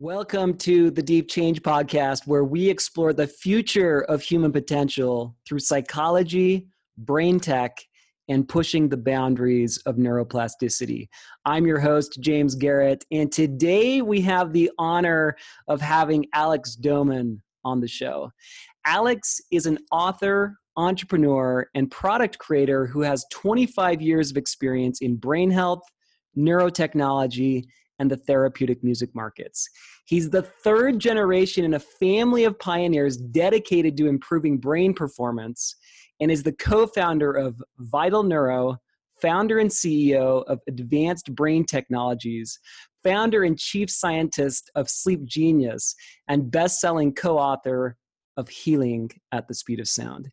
Welcome to the Deep Change Podcast, where we explore the future of human potential through psychology, brain tech, and pushing the boundaries of neuroplasticity. I'm your host, James Garrett, and today we have the honor of having Alex Doman on the show. Alex is an author, entrepreneur, and product creator who has 25 years of experience in brain health, neurotechnology, and the therapeutic music markets. He's the third generation in a family of pioneers dedicated to improving brain performance and is the co founder of Vital Neuro, founder and CEO of Advanced Brain Technologies, founder and chief scientist of Sleep Genius, and best selling co author of Healing at the Speed of Sound.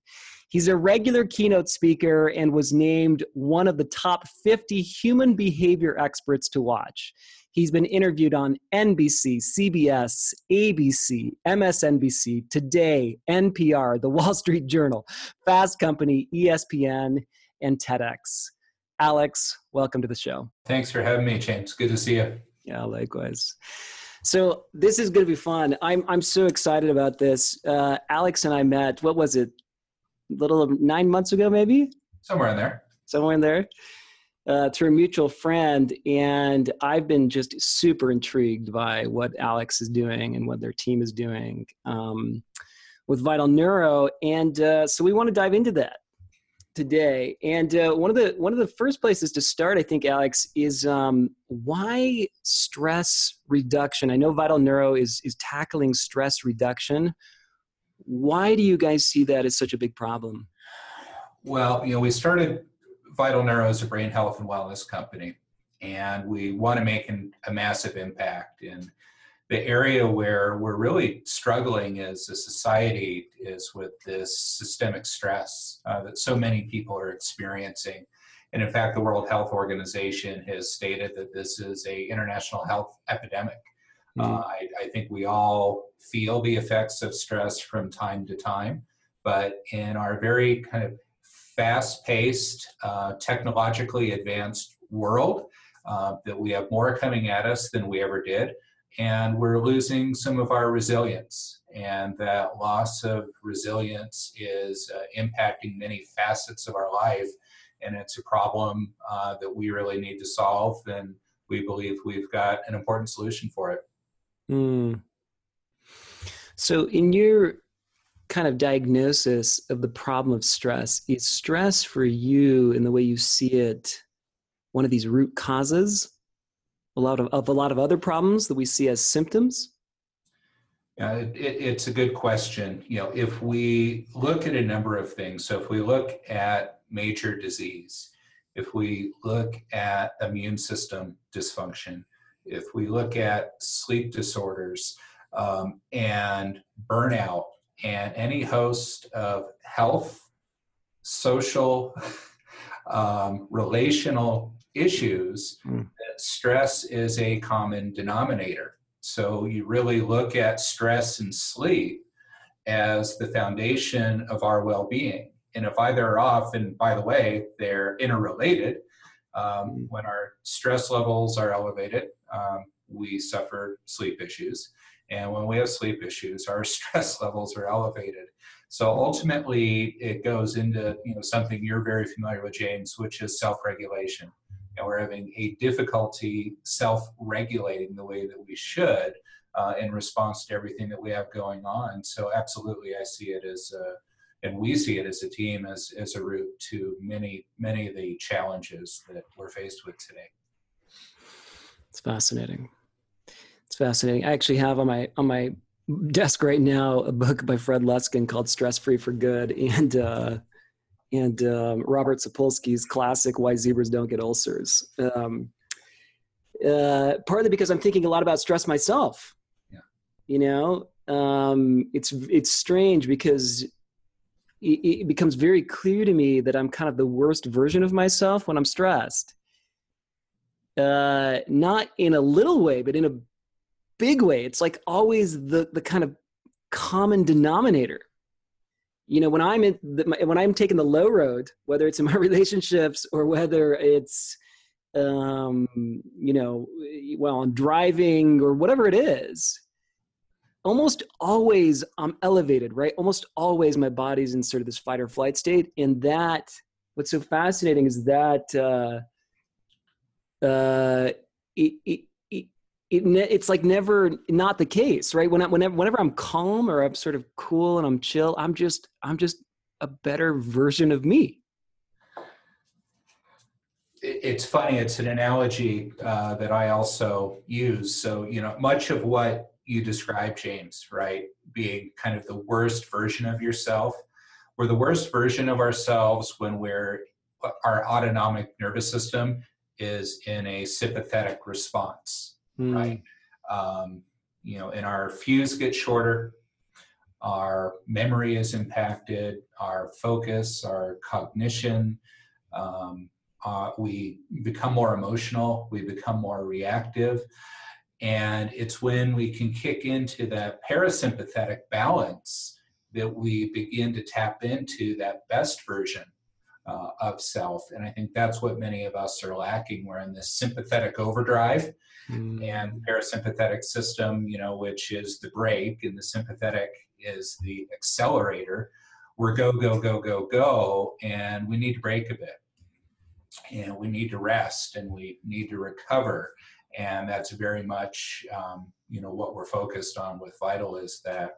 He's a regular keynote speaker and was named one of the top 50 human behavior experts to watch. He's been interviewed on NBC, CBS, ABC, MSNBC, Today, NPR, The Wall Street Journal, Fast Company, ESPN, and TEDx. Alex, welcome to the show. Thanks for having me, James. Good to see you. Yeah, likewise. So this is going to be fun. I'm I'm so excited about this. Uh, Alex and I met. What was it? A little nine months ago, maybe. Somewhere in there. Somewhere in there uh, through a mutual friend, and I've been just super intrigued by what Alex is doing and what their team is doing um, with Vital Neuro, and uh, so we want to dive into that today. And uh, one of the one of the first places to start, I think, Alex, is um, why stress reduction. I know Vital Neuro is is tackling stress reduction. Why do you guys see that as such a big problem? Well, you know, we started Vital Neuro is a brain health and wellness company, and we want to make an, a massive impact in the area where we're really struggling as a society is with this systemic stress uh, that so many people are experiencing. And in fact, the World Health Organization has stated that this is a international health epidemic. Mm-hmm. Uh, I, I, think we all feel the effects of stress from time to time, but in our very kind of fast-paced, uh, technologically advanced world. Uh, that we have more coming at us than we ever did, and we're losing some of our resilience. And that loss of resilience is uh, impacting many facets of our life, and it's a problem uh, that we really need to solve. And we believe we've got an important solution for it. Mm. So, in your kind of diagnosis of the problem of stress. Is stress for you in the way you see it one of these root causes? A lot of, of a lot of other problems that we see as symptoms? Yeah, it, it's a good question. You know, if we look at a number of things, so if we look at major disease, if we look at immune system dysfunction, if we look at sleep disorders um, and burnout and any host of health, social, um, relational issues, mm. stress is a common denominator. So you really look at stress and sleep as the foundation of our well being. And if either are off, and by the way, they're interrelated, um, hmm. when our stress levels are elevated, um, we suffer sleep issues. And when we have sleep issues, our stress levels are elevated. So ultimately, it goes into you know something you're very familiar with, James, which is self-regulation. And we're having a difficulty self-regulating the way that we should uh, in response to everything that we have going on. So absolutely, I see it as a, and we see it as a team as as a route to many many of the challenges that we're faced with today. It's fascinating. It's fascinating. I actually have on my on my desk right now a book by Fred Luskin called "Stress Free for Good" and uh, and um, Robert Sapolsky's classic "Why Zebras Don't Get Ulcers." Um, uh, partly because I'm thinking a lot about stress myself. Yeah. You know, um, it's it's strange because it, it becomes very clear to me that I'm kind of the worst version of myself when I'm stressed. Uh, not in a little way, but in a big way. It's like always the the kind of common denominator. You know, when I'm in the, when I'm taking the low road, whether it's in my relationships or whether it's um, you know, while I'm driving or whatever it is, almost always I'm elevated, right? Almost always my body's in sort of this fight or flight state. And that, what's so fascinating is that uh, uh, it, it, it, it, it's like never not the case, right? When I, whenever, whenever I'm calm or I'm sort of cool and I'm chill, I'm just, I'm just a better version of me. It's funny. It's an analogy uh, that I also use. So, you know, much of what you describe, James, right, being kind of the worst version of yourself. We're the worst version of ourselves when we're our autonomic nervous system is in a sympathetic response, mm. right? Um, you know, and our fuse gets shorter, our memory is impacted, our focus, our cognition. Um, uh, we become more emotional, we become more reactive. And it's when we can kick into that parasympathetic balance that we begin to tap into that best version uh, of self. And I think that's what many of us are lacking. We're in this sympathetic overdrive mm. and parasympathetic system, you know, which is the brake, and the sympathetic is the accelerator. We're go, go, go, go, go, and we need to break a bit. And we need to rest and we need to recover and that's very much um, you know what we're focused on with vital is that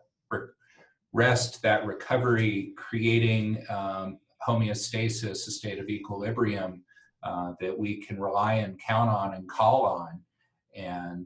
rest that recovery creating um, homeostasis a state of equilibrium uh, that we can rely and count on and call on and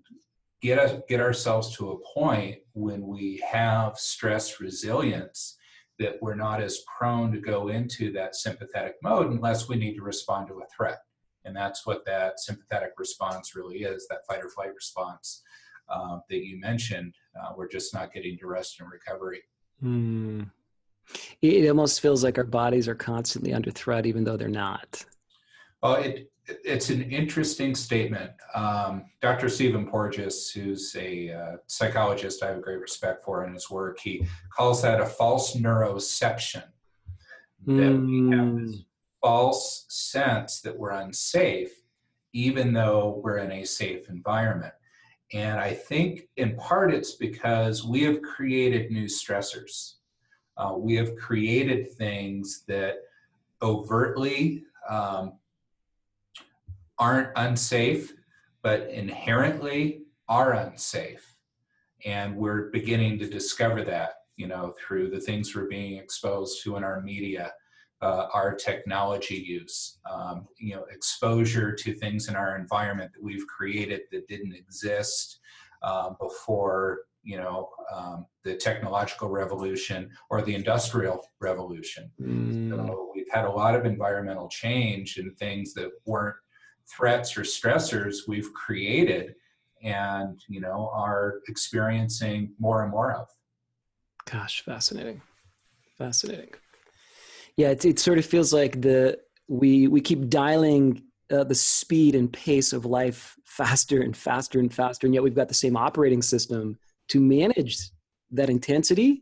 get us get ourselves to a point when we have stress resilience that we're not as prone to go into that sympathetic mode unless we need to respond to a threat and that's what that sympathetic response really is that fight or flight response uh, that you mentioned. Uh, we're just not getting to rest and recovery. Mm. It almost feels like our bodies are constantly under threat, even though they're not. Well, it it's an interesting statement. Um, Dr. Stephen Porges, who's a uh, psychologist I have a great respect for in his work, he calls that a false neuroception. That mm. we have this hmm false sense that we're unsafe, even though we're in a safe environment. And I think in part it's because we have created new stressors. Uh, we have created things that overtly um, aren't unsafe, but inherently are unsafe. And we're beginning to discover that, you know, through the things we're being exposed to in our media, uh, our technology use, um, you know, exposure to things in our environment that we've created that didn't exist uh, before, you know, um, the technological revolution or the industrial revolution. Mm. So we've had a lot of environmental change and things that weren't threats or stressors we've created and, you know, are experiencing more and more of. Gosh, fascinating. Fascinating yeah it, it sort of feels like the we we keep dialing uh, the speed and pace of life faster and faster and faster and yet we've got the same operating system to manage that intensity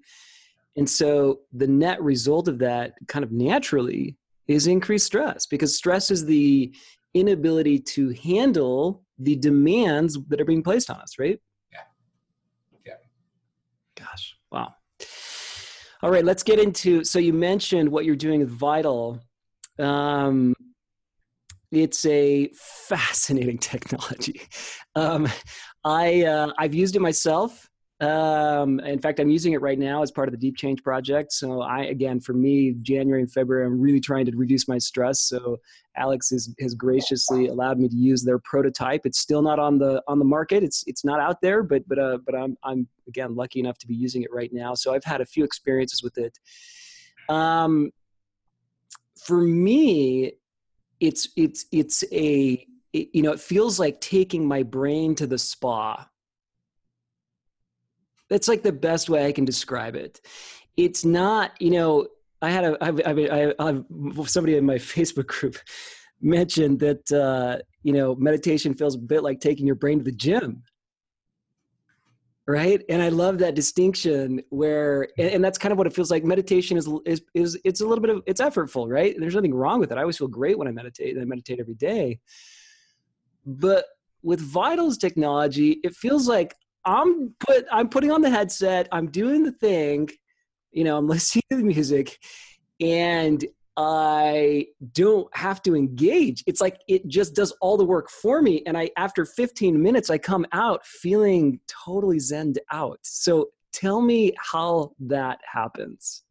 and so the net result of that kind of naturally is increased stress because stress is the inability to handle the demands that are being placed on us right yeah yeah gosh wow all right, let's get into. So you mentioned what you're doing with Vital. Um, it's a fascinating technology. Um, I uh, I've used it myself. Um, in fact, I'm using it right now as part of the Deep Change project. So I, again, for me, January and February, I'm really trying to reduce my stress. So Alex is, has graciously allowed me to use their prototype. It's still not on the on the market. It's it's not out there, but but uh, but I'm I'm again lucky enough to be using it right now. So I've had a few experiences with it. Um, for me, it's it's it's a it, you know it feels like taking my brain to the spa that's like the best way I can describe it. It's not, you know, I had a, I, I, I have somebody in my Facebook group mentioned that, uh, you know, meditation feels a bit like taking your brain to the gym. Right. And I love that distinction where, and, that's kind of what it feels like. Meditation is, is, is, it's a little bit of, it's effortful, right? There's nothing wrong with it. I always feel great when I meditate and I meditate every day. but with Vital's technology, it feels like I'm put I'm putting on the headset, I'm doing the thing, you know, I'm listening to the music, and I don't have to engage. It's like it just does all the work for me. And I after 15 minutes, I come out feeling totally zenned out. So tell me how that happens.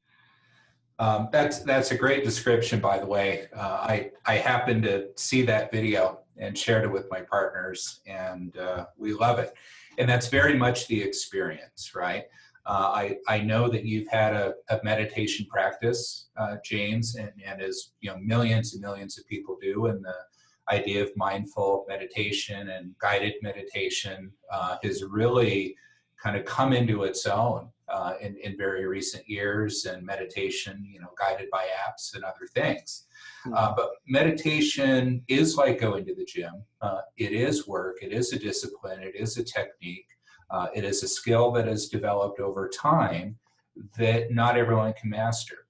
Um, that's that's a great description, by the way. Uh, I I happened to see that video and shared it with my partners, and uh, we love it. And that's very much the experience, right? Uh, I I know that you've had a, a meditation practice, uh, James, and, and as you know, millions and millions of people do, and the idea of mindful meditation and guided meditation uh, has really kind of come into its own uh, in, in very recent years and meditation, you know, guided by apps and other things. Hmm. Uh, but meditation is like going to the gym. Uh, it is work. It is a discipline. It is a technique. Uh, it is a skill that is developed over time that not everyone can master.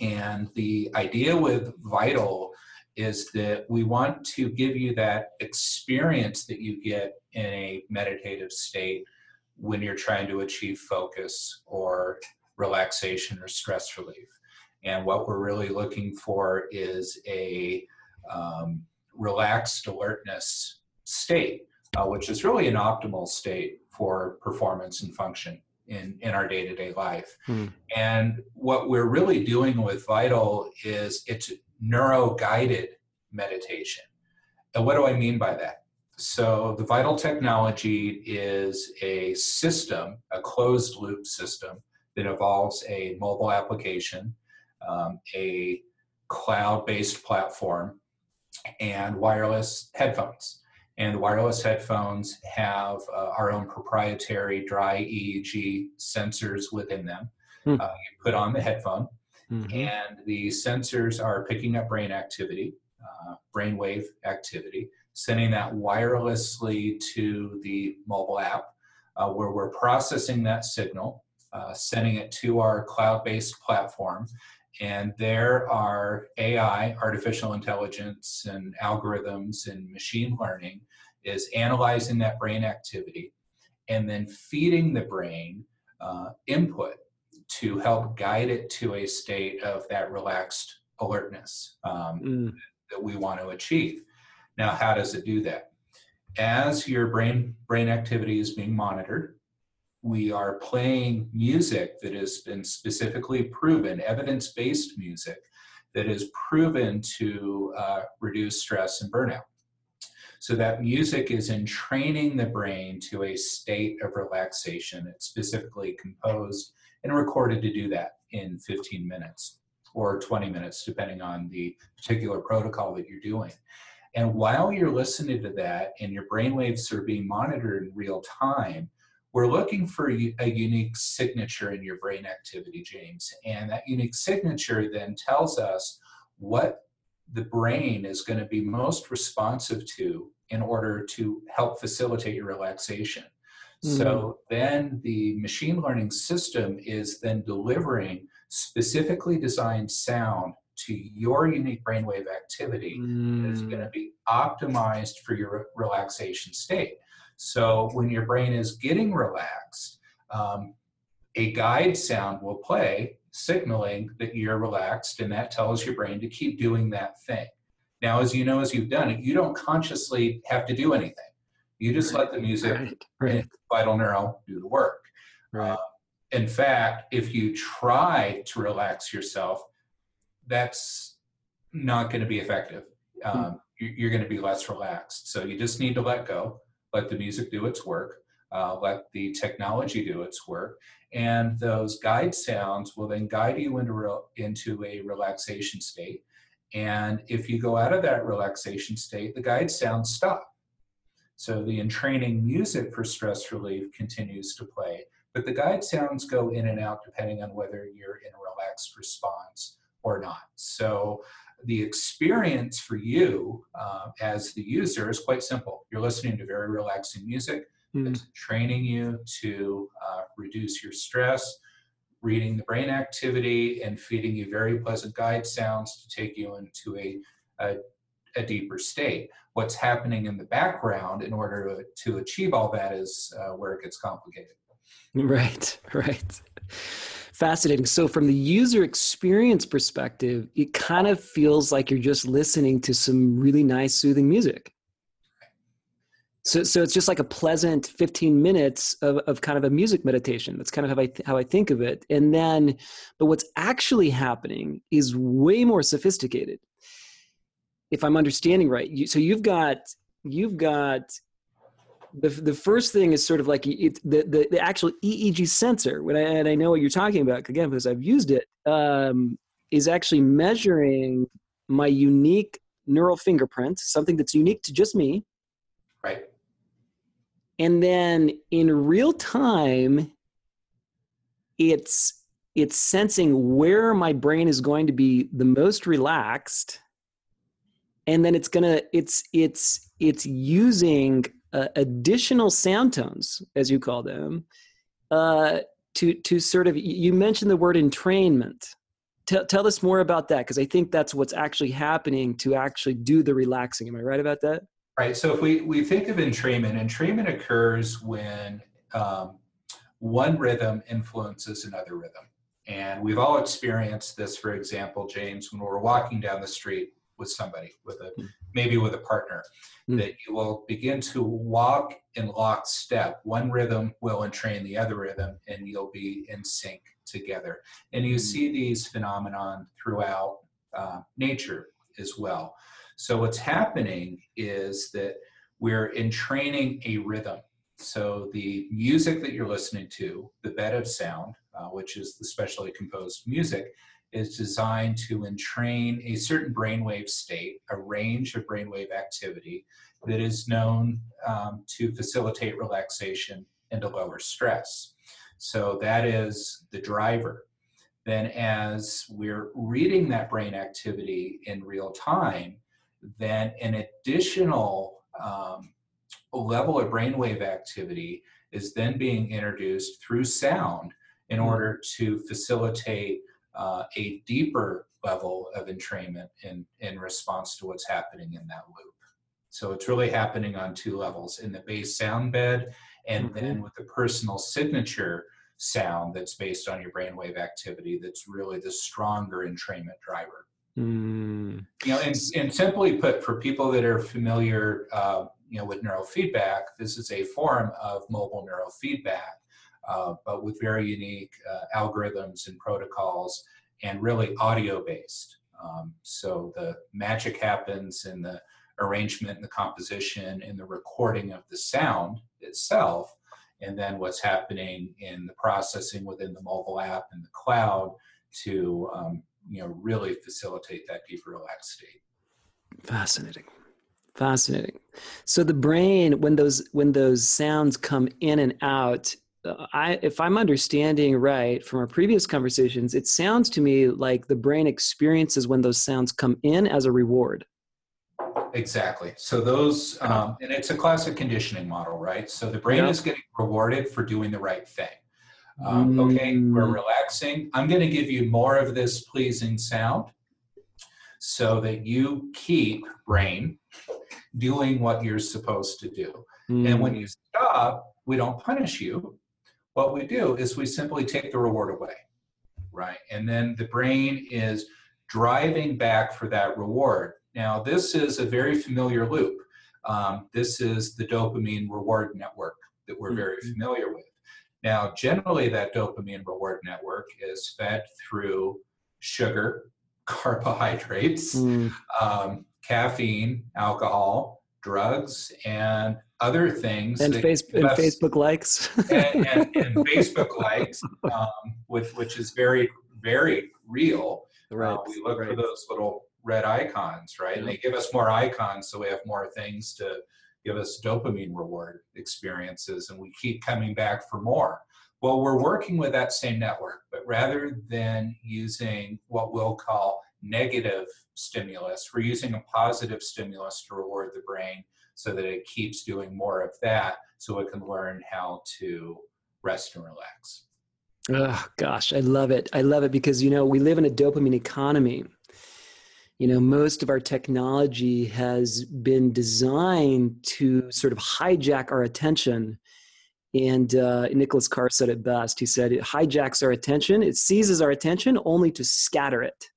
And the idea with Vital is that we want to give you that experience that you get in a meditative state when you're trying to achieve focus or relaxation or stress relief. And what we're really looking for is a um, relaxed alertness state, uh, which is really an optimal state for performance and function in, in our day to day life. Hmm. And what we're really doing with Vital is it's neuro guided meditation. And what do I mean by that? So the Vital technology is a system, a closed loop system that involves a mobile application, um, a cloud-based platform, and wireless headphones. And wireless headphones have uh, our own proprietary dry EEG sensors within them. Hmm. Uh, you put on the headphone, mm-hmm. and the sensors are picking up brain activity, uh, brainwave activity sending that wirelessly to the mobile app uh, where we're processing that signal, uh, sending it to our cloud based platform. And there are AI, artificial intelligence, and algorithms and machine learning is analyzing that brain activity and then feeding the brain uh, input to help guide it to a state of that relaxed alertness um, mm. that we want to achieve. Now, how does it do that? As your brain brain activity is being monitored, we are playing music that has been specifically proven, evidence-based music that is proven to uh, reduce stress and burnout. So that music is entraining the brain to a state of relaxation. It's specifically composed and recorded to do that in 15 minutes or 20 minutes, depending on the particular protocol that you're doing. And while you're listening to that and your brainwaves are being monitored in real time, we're looking for a unique signature in your brain activity, James. And that unique signature then tells us what the brain is going to be most responsive to in order to help facilitate your relaxation. Mm-hmm. So then the machine learning system is then delivering specifically designed sound to your unique brainwave activity mm. is going to be optimized for your relaxation state. So when your brain is getting relaxed, um, a guide sound will play signaling that you're relaxed, and that tells your brain to keep doing that thing. Now, as you know, as you've done it, you don't consciously have to do anything. You just let the music right, right. and vital neuro do the work. Right. Uh, in fact, if you try to relax yourself, that's not going to be effective. Hmm. Um, you're going to be less relaxed. So you just need to let go, let the music do its work, uh, let the technology do its work, and those guide sounds will then guide you into re- into a relaxation state. And if you go out of that relaxation state, the guide sounds stop. So the entraining music for stress relief continues to play, but the guide sounds go in and out depending on whether you're in a relaxed response or not. So the experience for you uh, as the user is quite simple. You're listening to very relaxing music. Mm. It's training you to uh, reduce your stress, reading the brain activity, and feeding you very pleasant guide sounds to take you into a, a, a deeper state. What's happening in the background in order to, to achieve all that is uh, where it gets complicated. Right, right. Fascinating. So, from the user experience perspective, it kind of feels like you're just listening to some really nice, soothing music. So, so it's just like a pleasant 15 minutes of, of kind of a music meditation. That's kind of how I, th- how I think of it. And then, but what's actually happening is way more sophisticated. If I'm understanding right, you, so you've got you've got the the first thing is sort of like it, the, the the actual EEG sensor. When I, and I know what you're talking about again because I've used it. Um, is actually measuring my unique neural fingerprint, something that's unique to just me. Right and then in real time it's it's sensing where my brain is going to be the most relaxed and then it's gonna it's it's it's using uh, additional sound tones as you call them uh, to to sort of you mentioned the word entrainment tell, tell us more about that because i think that's what's actually happening to actually do the relaxing am i right about that Right. So if we, we think of entrainment, entrainment occurs when um, one rhythm influences another rhythm. And we've all experienced this, for example, James, when we're walking down the street with somebody, with a hmm. Maybe with a partner, mm. that you will begin to walk in lockstep. One rhythm will entrain the other rhythm, and you'll be in sync together. And you mm. see these phenomenon throughout uh, nature as well. So what's happening is that we're entraining a rhythm. So the music that you're listening to, the bed of sound, uh, which is the specially composed music, is designed to entrain a certain brainwave state, a range of brainwave activity that is known um, to facilitate relaxation and to lower stress. So that is the driver. Then, as we're reading that brain activity in real time, then an additional um, level of brainwave activity is then being introduced through sound in mm-hmm. order to facilitate uh, a deeper level of entrainment in, in response to what's happening in that loop. So it's really happening on two levels in the base sound bed and mm-hmm. then with the personal signature sound that's based on your brainwave activity that's really the stronger entrainment driver. Mm. You know, and, and simply put, for people that are familiar, uh, you know, with neurofeedback, this is a form of mobile neurofeedback, uh, but with very unique uh, algorithms and protocols, and really audio-based. Um, so the magic happens in the arrangement, and the composition, and the recording of the sound itself, and then what's happening in the processing within the mobile app and the cloud to um, you know really facilitate that deep relaxed state. Fascinating. Fascinating. So the brain when those when those sounds come in and out I, if I'm understanding right from our previous conversations, it sounds to me like the brain experiences when those sounds come in as a reward. Exactly. So those, um, and it's a classic conditioning model, right? So the brain is getting rewarded for doing the right thing. Um, okay, we're mm. relaxing. I'm going to give you more of this pleasing sound so that you keep brain doing what you're supposed to do. Mm. And when mm. you stop, we don't punish you. What we do is we simply take the reward away, right? And then the brain is driving back for that reward. Now, this is a very familiar loop. Um, this is the dopamine reward network that we're very mm-hmm. familiar with. Now, generally, that dopamine reward network is fed through sugar, carbohydrates, mm. um, caffeine, alcohol, drugs, and other things. And, face- and Facebook likes. and, and, and, Facebook likes, um, which, which is very, very real. Right. Uh, we look right. for those little red icons, right? Yeah. And they give us more icons, so we have more things to give us dopamine reward experiences and we keep coming back for more. Well, we're working with that same network, but rather than using what we'll call negative stimulus, we're using a positive stimulus to reward the brain so that it keeps doing more of that so it can learn how to rest and relax. Oh, gosh, I love it. I love it because, you know, we live in a dopamine economy. You know most of our technology has been designed to sort of hijack our attention. And uh, nicholas carr said it best. He said it hijacks our attention. It seizes our attention only to scatter it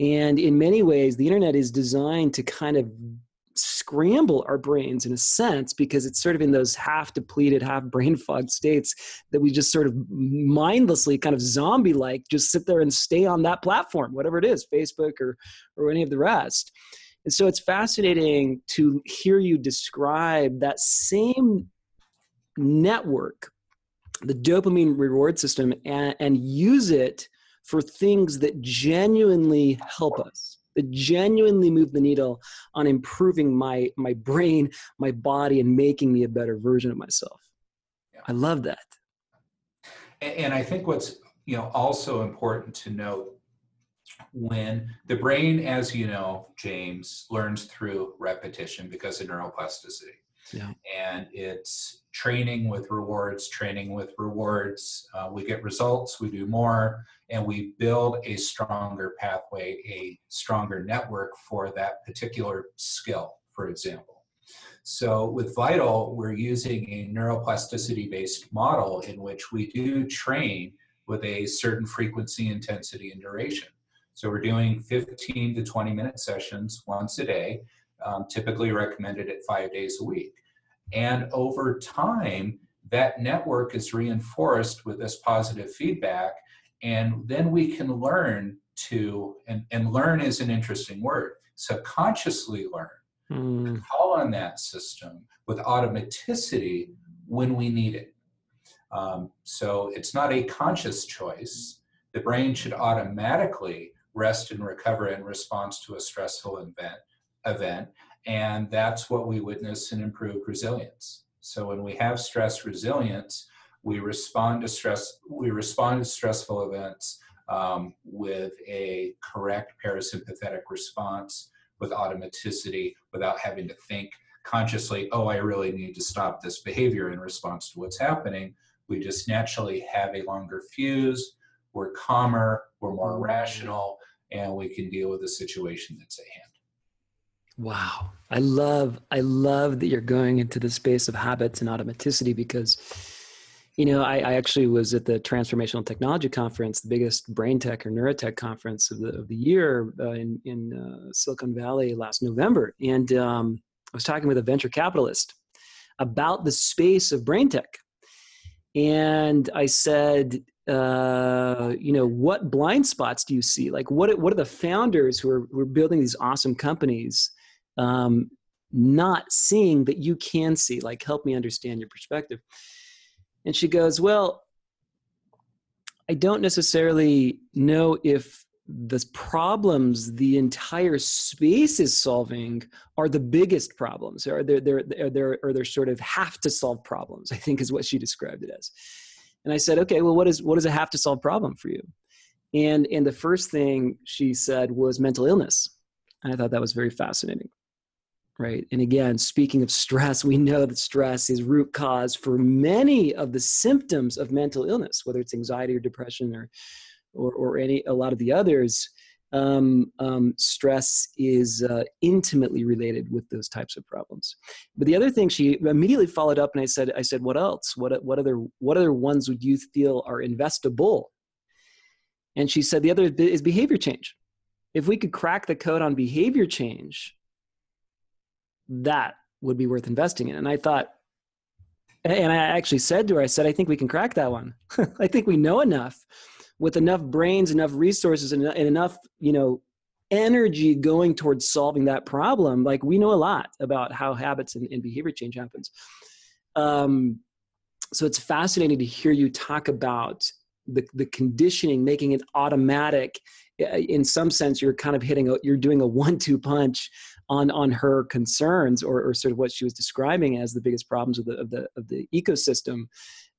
and in many ways the internet is designed to kind of scramble our brains in a sense because it's sort of in those half depleted, half brain fogged states that we just sort of mindlessly, kind of zombie like, just sit there and stay on that platform, whatever it is, Facebook or, or any of the rest. And so it's fascinating to hear you describe that same network, the dopamine reward system, and, and use it for things that genuinely help us that genuinely move the needle on improving my my brain my body and making me a better version of myself. Yeah. i love that. And i think what's you know also important to note when the brain as you know james learns through repetition because of neuroplasticity yeah. and it's training with rewards training with rewards. Uh, we get results we do more and we build a stronger pathway a stronger network for that particular skill for example. So with vital we're using a neuroplasticity based model in which we do train with a certain frequency intensity and duration. So we're doing 15 to 20 minute sessions once a day um, typically recommended at five days a week and over time, that network is reinforced with this positive feedback. And then we can learn to, and, and learn is an interesting word, subconsciously learn, mm. call on that system with automaticity when we need it. Um, so it's not a conscious choice. The brain should automatically rest and recover in response to a stressful event event and that's what we witness in improved resilience. So when we have stress resilience, we respond to stress, we respond to stressful events um, with a correct parasympathetic response with automaticity without having to think consciously, oh, I really need to stop this behavior in response to what's happening. We just naturally have a longer fuse, we're calmer, we're more rational, and we can deal with the situation that's at hand. Wow. I love I love that you're going into the space of habits and automaticity because you know, I, I, actually was at the Transformational Technology Conference, the biggest brain tech or neurotech conference of the, of the year uh, in, in uh, Silicon Valley last November. And um, I was talking with a venture capitalist about the space of brain tech. And I said, uh, you know, what blind spots do you see? Like, what, what are the founders who are, who are building these awesome companies? Um, not seeing that you can see like help me understand your perspective. And she goes well i don't necessarily know if the problems the entire space is solving are the biggest problems. Or they're, they're, they're, they're, or they're sort of have to solve problems i think is what she described it as. And i said okay well what is what is a have to solve problem for you? And and the first thing she said was mental illness. And i thought that was very fascinating right and again speaking of stress we know that stress is root cause for many of the symptoms of mental illness whether it's anxiety or depression or or, or any a lot of the others um, um, stress is uh, intimately related with those types of problems. But the other thing she immediately followed up, and I said, I said, what else? What what other what other ones would you feel are investable? And she said the other is behavior change. If we could crack the code on behavior change, that would be worth investing in. And I thought, and I actually said to her, I said, I think we can crack that one. I think we know enough with enough brains, enough resources, and, enough, you know, energy going towards solving that problem. Like we know a lot about how habits and, and behavior change happens. Um, so it's fascinating to hear you talk about the, the conditioning, making it automatic. In some sense, you're kind of hitting, a, you're doing a one-two punch on on her concerns or, or sort of what she was describing as the biggest problems of the of the of the ecosystem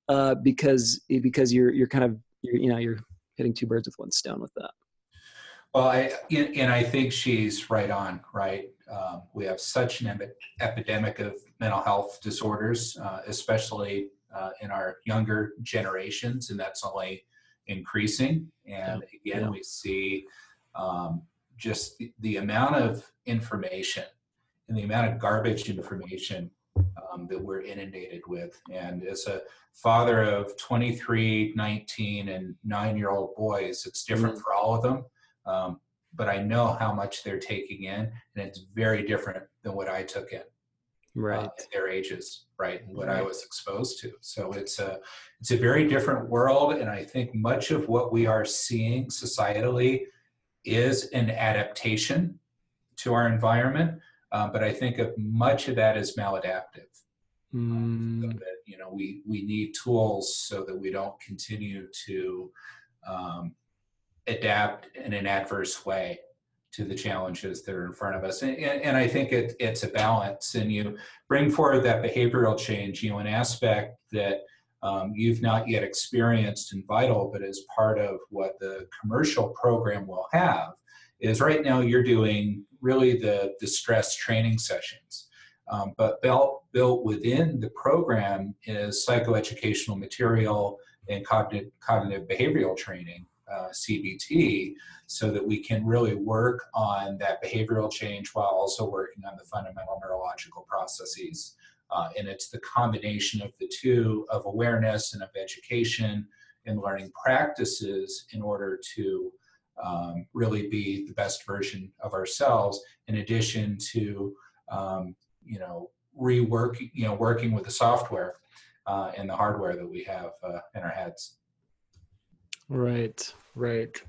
uh, because because you're you're kind of you're, you know you're hitting two birds with one stone with that well i and i think she's right on right um, we have such an epidemic of mental health disorders uh, especially uh, in our younger generations and that's only increasing and yeah. again yeah. we see um, just the, the amount of information and the amount of garbage information um, that we're inundated with. And as a father of 23, 19, and nine year old boys, it's different mm-hmm. for all of them. Um, but I know how much they're taking in, and it's very different than what I took in. Uh, right. Uh, at their ages, right, and what right. I was exposed to. So it's a it's a very different world, and I think much of what we are seeing societally is an adaptation to our environment. Um, but I think of much of that is maladaptive. Mm. So that, you know, we we need tools so that we don't continue to um, adapt in an adverse way to the challenges that are in front of us. And, and I think it, it's a balance. And you bring forward that behavioral change, you know, an aspect that um, you've not yet experienced in Vital, but as part of what the commercial program will have, is right now you're doing really the, the stress training sessions. Um, but built, built within the program is psychoeducational material and cognitive, cognitive behavioral training, uh, CBT, so that we can really work on that behavioral change while also working on the fundamental neurological processes. Uh, and it's the combination of the two of awareness and of education and learning practices in order to um, really be the best version of ourselves in addition to um, you know rework you know working with the software uh, and the hardware that we have uh, in our heads. Right right.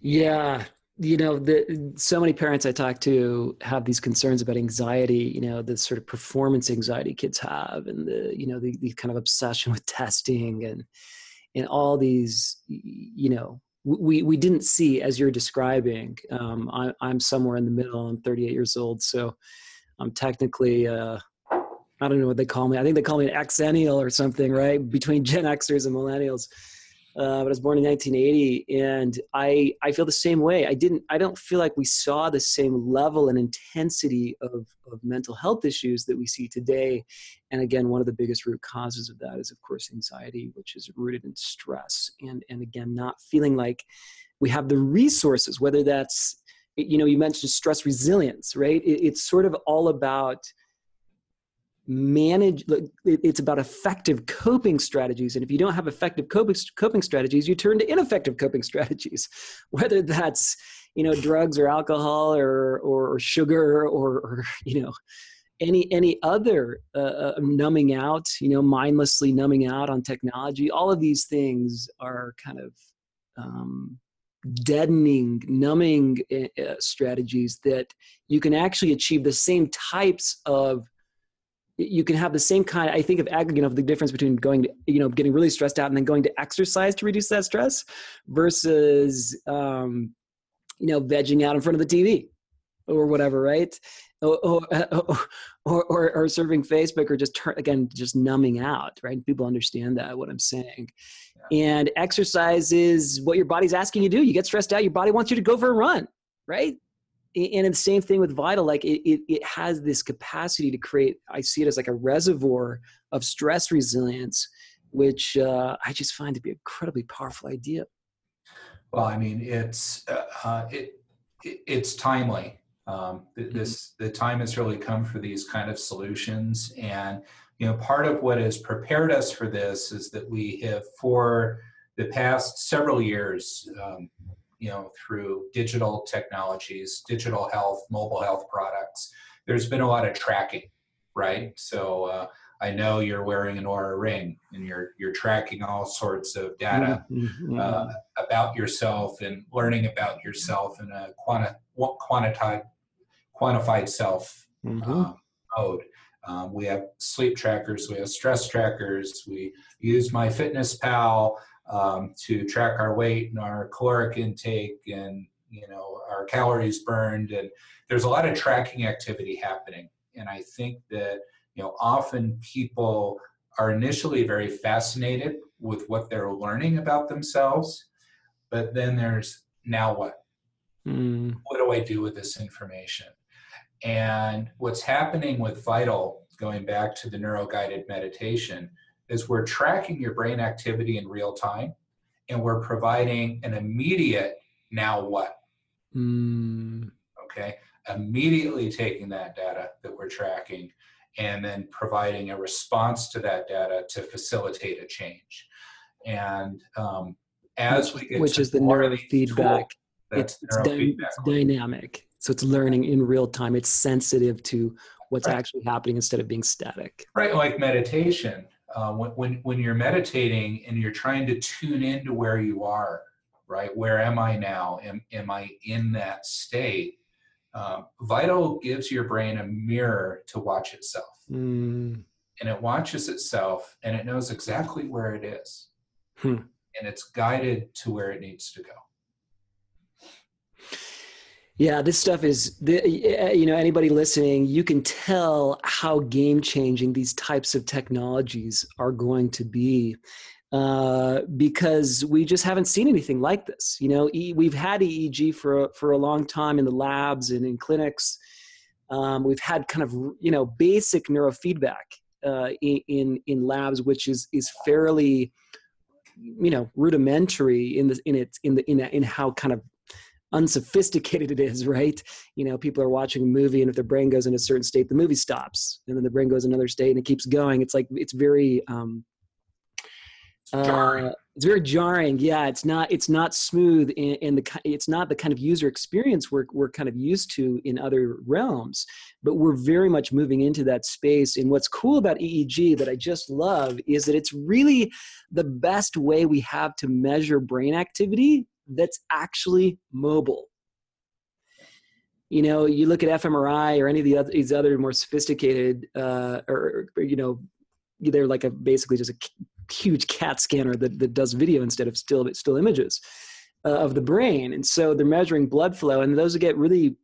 Yeah you know the so many parents i talk to have these concerns about anxiety you know the sort of performance anxiety kids have and the you know the, the kind of obsession with testing and and all these you know we we didn't see as you're describing. Um, I, I'm somewhere in the middle. I'm 38 years old, so I'm technically uh, I don't know what they call me. I think they call me an Xennial or something, right? Between Gen Xers and Millennials uh, but I was born in 1980, and I I feel the same way. I didn't I don't feel like we saw the same level and intensity of of mental health issues that we see today. And again, one of the biggest root causes of that is, of course, anxiety, which is rooted in stress, and and again, not feeling like we have the resources, whether that's you know you mentioned stress resilience, right? It, it's sort of all about manage it's about effective coping strategies. And if you don't have effective coping, coping strategies you turn to ineffective coping strategies. Whether that's you know drugs or alcohol or or sugar or, or you know any any other uh, uh, numbing out you know mindlessly numbing out on technology all of these things are kind of um, deadening numbing uh, strategies that you can actually achieve the same types of you can have the same kind i think of you know the difference between going to you know getting really stressed out and then going to exercise to reduce that stress versus um, you know vegging out in front of the tv or whatever right? Or or, or, or, or serving facebook or just turn, again just numbing out right? People understand that what i'm saying. Yeah. and exercise is what your body's asking you to do. You get stressed out your body wants you to go for a run right and the same thing with vital like it, it, it, has this capacity to create i see it as like a reservoir of stress resilience which uh, i just find to be an incredibly powerful idea. Well i mean it's uh, uh it, it, it's timely. Um, mm-hmm. this the time has really come for these kind of solutions. And you know part of what has prepared us for this is that we have for the past several years um, you know, through digital technologies, digital health, mobile health products, there's been a lot of tracking, right? So uh, I know you're wearing an Oura ring and you're you're tracking all sorts of data mm-hmm. uh, about yourself and learning about yourself in a quanti- quantified quantified self mm-hmm. um, mode. Um, we have sleep trackers, we have stress trackers, we use MyFitnessPal um, to track our weight and our caloric intake and you know our calories burned. And there's a lot of tracking activity happening. And i think that you know often people are initially very fascinated with what they're learning about themselves but then there's now what? Mm. what do i do with this information? And what's happening with vital going back to the neuro guided meditation is we're tracking your brain activity in real time and we're providing an immediate now what Mm. Okay. Immediately taking that data that we're tracking and then providing a response to that data to facilitate a change. And um, as we get which is the neurofeedback, it's, it's, neurofeedback. it's dynamic. So it's learning in real time. It's sensitive to what's Right. actually happening instead of being static. Right, like meditation. Uh, when, when, when you're meditating and you're trying to tune into where you are, right? Where am I now? Am, am I in that state? Um, Vital gives your brain a mirror to watch itself. Mm. And it watches itself and it knows exactly where it is. Hmm. And it's guided to where it needs to go. Yeah, this stuff is, you know, anybody listening, you can tell how game changing these types of technologies are going to be uh, because we just haven't seen anything like this. You know, we've had EEG for, for a long time in the labs and in clinics. Um, we've had kind of, you know, basic neurofeedback uh, in, in, in labs, which is, is fairly, you know, rudimentary in the, in its, in the, in, in how kind of unsophisticated it is, right? You know, people are watching a movie, and if their brain goes in a certain state, the movie stops, and then the brain goes another state, and it keeps going. It's like it's very, um, uh, it's very jarring. Yeah, it's not, it's not smooth, and, and the it's not the kind of user experience we're we're kind of used to in other realms. But we're very much moving into that space. And what's cool about EEG that I just love is that it's really the best way we have to measure brain activity that's actually mobile. You know, you look at fMRI or any of the other, these other more sophisticated, uh, or, or, you know, they're like a basically just a huge CAT scanner that, that does video instead of still still images uh, of the brain, and so they're measuring blood flow, and those get really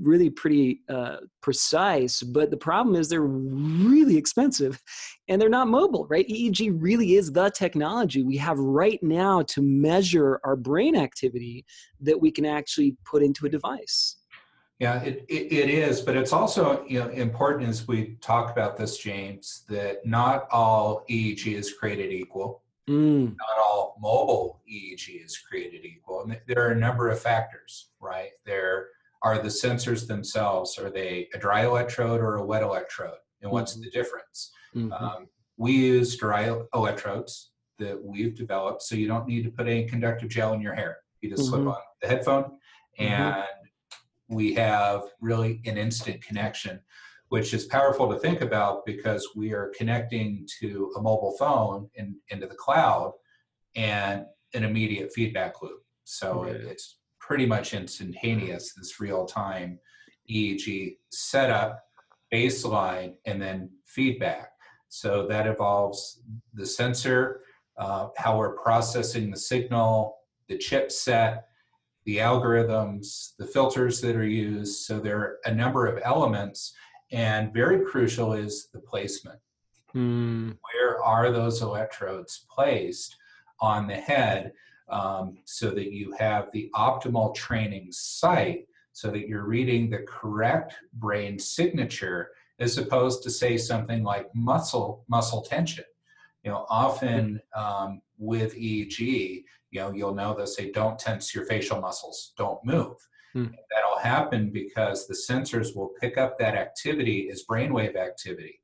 really pretty uh, precise but the problem is they're really expensive and they're not mobile right eeg really is the technology we have right now to measure our brain activity that we can actually put into a device Yeah, it, it, it is, but it's also you know important as we talk about this, James, that not all EEG is created equal. mm, Not all mobile EEG is created equal. And there are a number of factors, right? There are the sensors themselves. Are they a dry electrode or a wet electrode? And what's the difference? mhm. Um, we use dry electrodes that we've developed, so you don't need to put any conductive gel in your hair. You just slip Mhm. on the headphone, Mhm. and we have really an instant connection, which is powerful to think about because we are connecting to a mobile phone in, into the cloud and an immediate feedback loop. So it, it's pretty much instantaneous, this real time EEG setup, baseline, and then feedback. So that involves the sensor, uh, how we're processing the signal, the chipset, the algorithms, the filters that are used. So there are a number of elements, and very crucial is the placement. Mm, Where are those electrodes placed on the head um, so that you have the optimal training site so that you're reading the correct brain signature as opposed to say something like muscle muscle tension. You know often um, with eeg you know you'll know they'll say don't tense your facial muscles. Don't move. Hmm. that'll happen because the sensors will pick up that activity as brainwave activity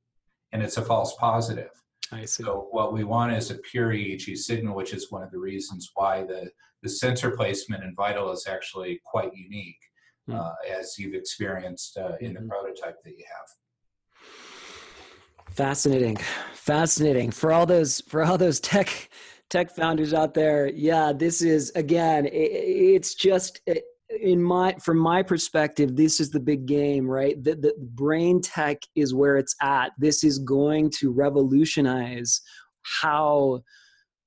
and it's a false positive I see. so what we want is a pure EEG signal, which is one of the reasons why the, the sensor placement in Vital is actually quite unique, Hmm. uh, as you've experienced uh, in the Mhm. prototype that you have. Fascinating, fascinating. For all those for all those tech tech founders out there, yeah, this is again, i it's just i- in my from my perspective, this is the big game, right? The, the brain tech is where it's at. This is going to revolutionize how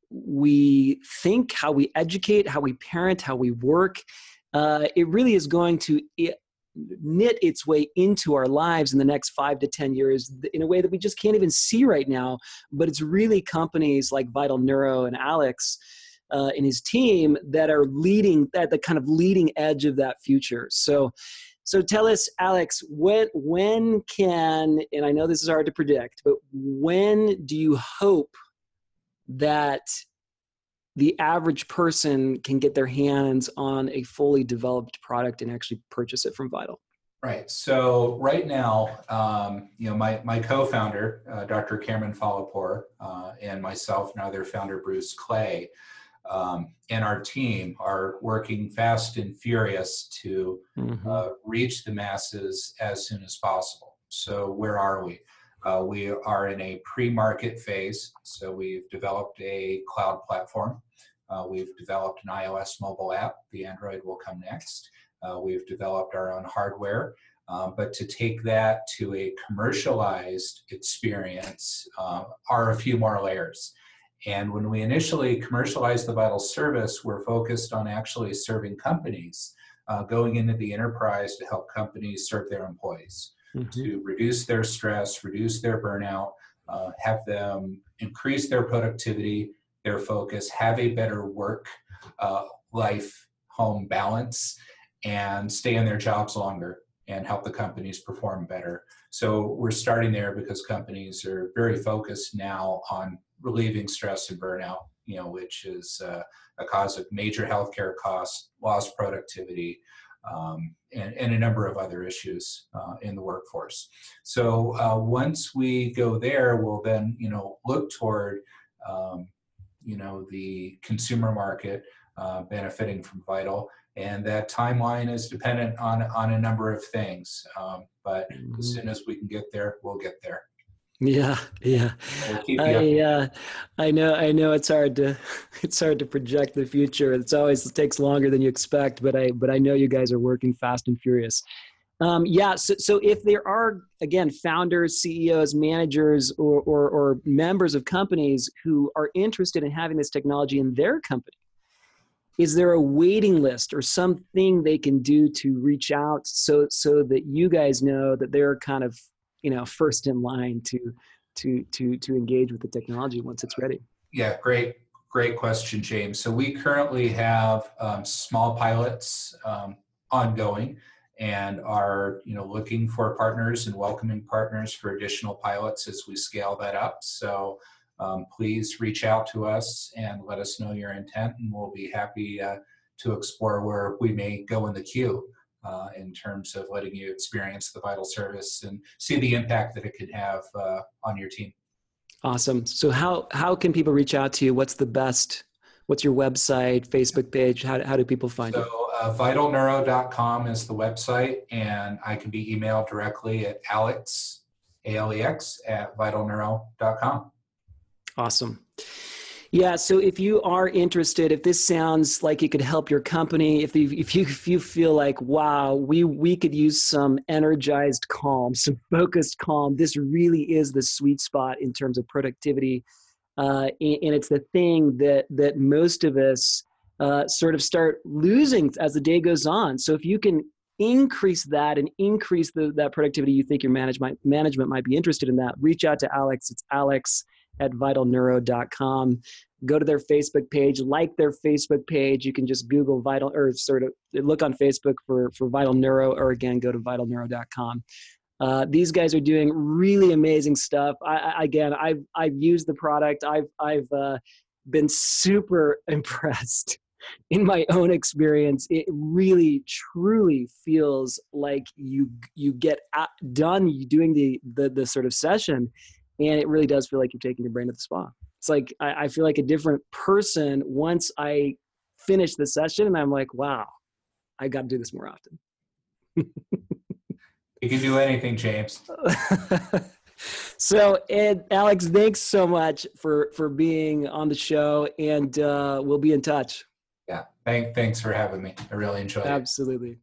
we think, how we educate, how we parent, how we work. Uh, it really is going to i- knit its way into our lives in the next five to 10 years in a way that we just can't even see right now. But it's really companies like Vital Neuro and Alex uh, and his team that are leading at the kind of leading edge of that future. So, so tell us, Alex, when when can and I know this is hard to predict, but when do you hope that the average person can get their hands on a fully developed product and actually purchase it from Vital? Right. So right now, um, you know, my my co-founder, uh, Dr. Cameron Fallapur, uh, and myself, and other founder Bruce Clay, um, and our team are working fast and furious to mm-hmm. uh, reach the masses as soon as possible. So where are we? Uh, we are in a pre-market phase. So we've developed a cloud platform. Uh, we've developed an iOS mobile app. The Android will come next. Uh, we've developed our own hardware. Um, but to take that to a commercialized experience uh, are a few more layers. And when we initially commercialized the Vital service, we're focused on actually serving companies, uh, going into the enterprise to help companies serve their employees, mm-hmm. to reduce their stress, reduce their burnout, uh, have them increase their productivity, their focus, have a better work uh, life home balance, and stay in their jobs longer and help the companies perform better. So we're starting there because companies are very focused now on relieving stress and burnout, you know, which is uh, a cause of major healthcare costs, lost productivity, um, and, and, a number of other issues uh, in the workforce. So uh, once we go there, we'll then, you know, look toward, um, you know, the consumer market uh, benefiting from Vital and that timeline is dependent on on a number of things. Um, but mm-hmm. as soon as we can get there, we'll get there. Yeah, yeah. I uh, I know I know it's hard to it's hard to project the future. It's always it takes longer than you expect, but I but I know you guys are working fast and furious. Um, yeah, so, so if there are again founders, CEOs, managers, or, or, or members of companies who are interested in having this technology in their company, is there a waiting list or something they can do to reach out so so that you guys know that they're kind of you know first in line to to to to engage with the technology once it's ready. Yeah great great question james. So we currently have um, small pilots um, ongoing and are you know looking for partners and welcoming partners for additional pilots as we scale that up. So um, please reach out to us and let us know your intent, and we'll be happy uh, to explore where we may go in the queue uh, in terms of letting you experience the vital service and see the impact that it could have uh, on your team. Awesome. So how how can people reach out to you? What's the best? What's your website, Facebook page? How, how do people find so, you? So uh, vitalneuro.com is the website, and I can be emailed directly at alex, A-L-E-X, at vitalneuro.com. Awesome. Yeah, so if you are interested, if this sounds like it could help your company, if you, if you if you feel like wow, we we could use some energized calm, some focused calm. This really is the sweet spot in terms of productivity, uh, and, and, it's the thing that that most of us uh, sort of start losing as the day goes on. So if you can increase that and increase the, that productivity, you think your management management might be interested in that. Reach out to Alex. It's Alex at vitalneuro.com. Go to their Facebook page, like their Facebook page. You can just Google Vital or sort of look on Facebook for, for Vital Neuro, or again, go to vitalneuro.com. Uh, these guys are doing really amazing stuff. I, I, again, I've I've used the product. I've I've uh, been super impressed in my own experience. It really, truly feels like you you get done doing the the the sort of session, and it really does feel like you're taking your brain to the spa. It's like I, I feel like a different person once i finish the session and i'm like wow i got to do this more often. You can do anything james. So alex thanks so much for for being on the show and uh, we'll be in touch. Yeah thank, thanks for having me. I really enjoyed absolutely. it. Absolutely